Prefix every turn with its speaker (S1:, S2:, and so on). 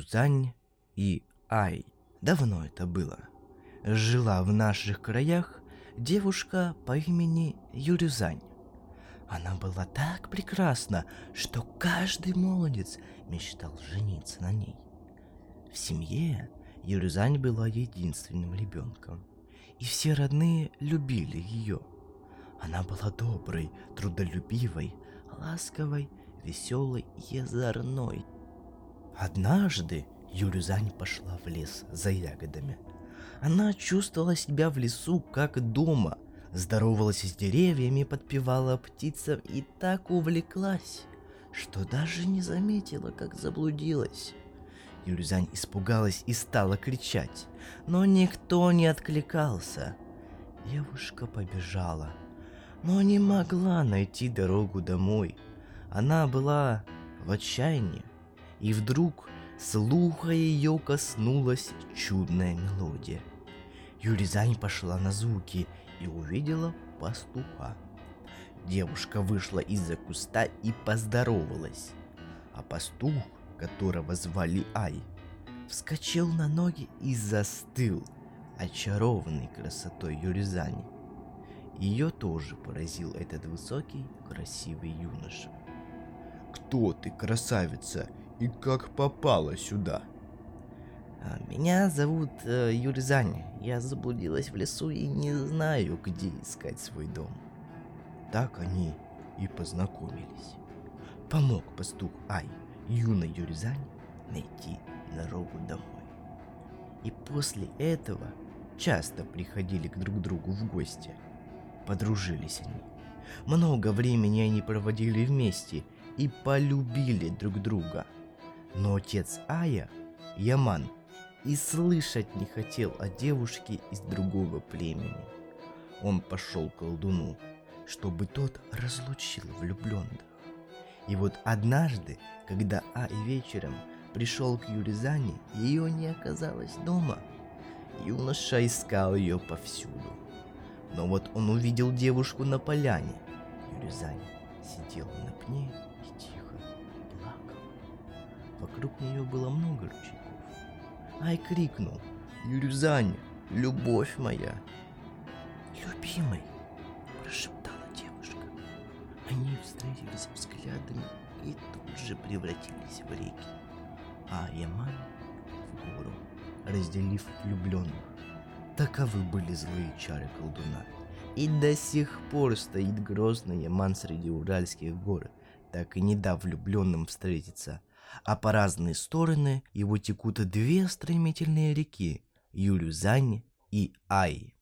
S1: Юрюзань и Ай. Давно это было. Жила в наших краях девушка по имени Юрюзань. Она была так прекрасна, что каждый молодец мечтал жениться на ней. В семье Юрюзань была единственным ребенком, и все родные любили ее. Она была доброй, трудолюбивой, ласковой, веселой и озорной. Однажды Юрюзань пошла в лес за ягодами. Она чувствовала себя в лесу как дома, здоровалась с деревьями, подпевала птицам и так увлеклась, что даже не заметила, как заблудилась. Юрюзань испугалась и стала кричать, но никто не откликался. Девушка побежала, но не могла найти дорогу домой. Она была в отчаянии, и вдруг слуха ее коснулась чудная мелодия. Юризань пошла на звуки и увидела пастуха. Девушка вышла из-за куста и поздоровалась, а пастух, которого звали Ай, вскочил на ноги и застыл, очарованный красотой Юризани. Ее тоже поразил этот высокий, красивый юноша.
S2: «Кто ты, красавица, и как попала сюда?»
S1: А, Меня зовут э, Юризань. Я заблудилась в лесу и не знаю, где искать свой дом.
S2: Так они и познакомились.
S1: Помог пастух Ай юной Юризань найти дорогу домой. И после этого часто приходили к друг другу в гости. Подружились они. Много времени они проводили вместе и полюбили друг друга. Но отец Ая, Яман, и слышать не хотел о девушке из другого племени. Он пошел к колдуну, чтобы тот разлучил влюбленных. И вот однажды, когда Ай вечером пришел к Юризане, ее не оказалось дома. Юноша искал ее повсюду. Но вот он увидел девушку на поляне. Юризань сидела на пне и тихо плакала. Вокруг нее было много ручейков. Ай крикнул. «Юрюзань, любовь моя!» «Любимый!» – прошептала девушка. Они встретились взглядами и тут же превратились в реки. А Яман в гору, разделив влюбленных. Таковы были злые чары колдуна. И до сих пор стоит грозный Яман среди Уральских гор, так и не дав влюбленным встретиться. А по разные стороны его текут две стремительные реки – Юрюзань и Ай.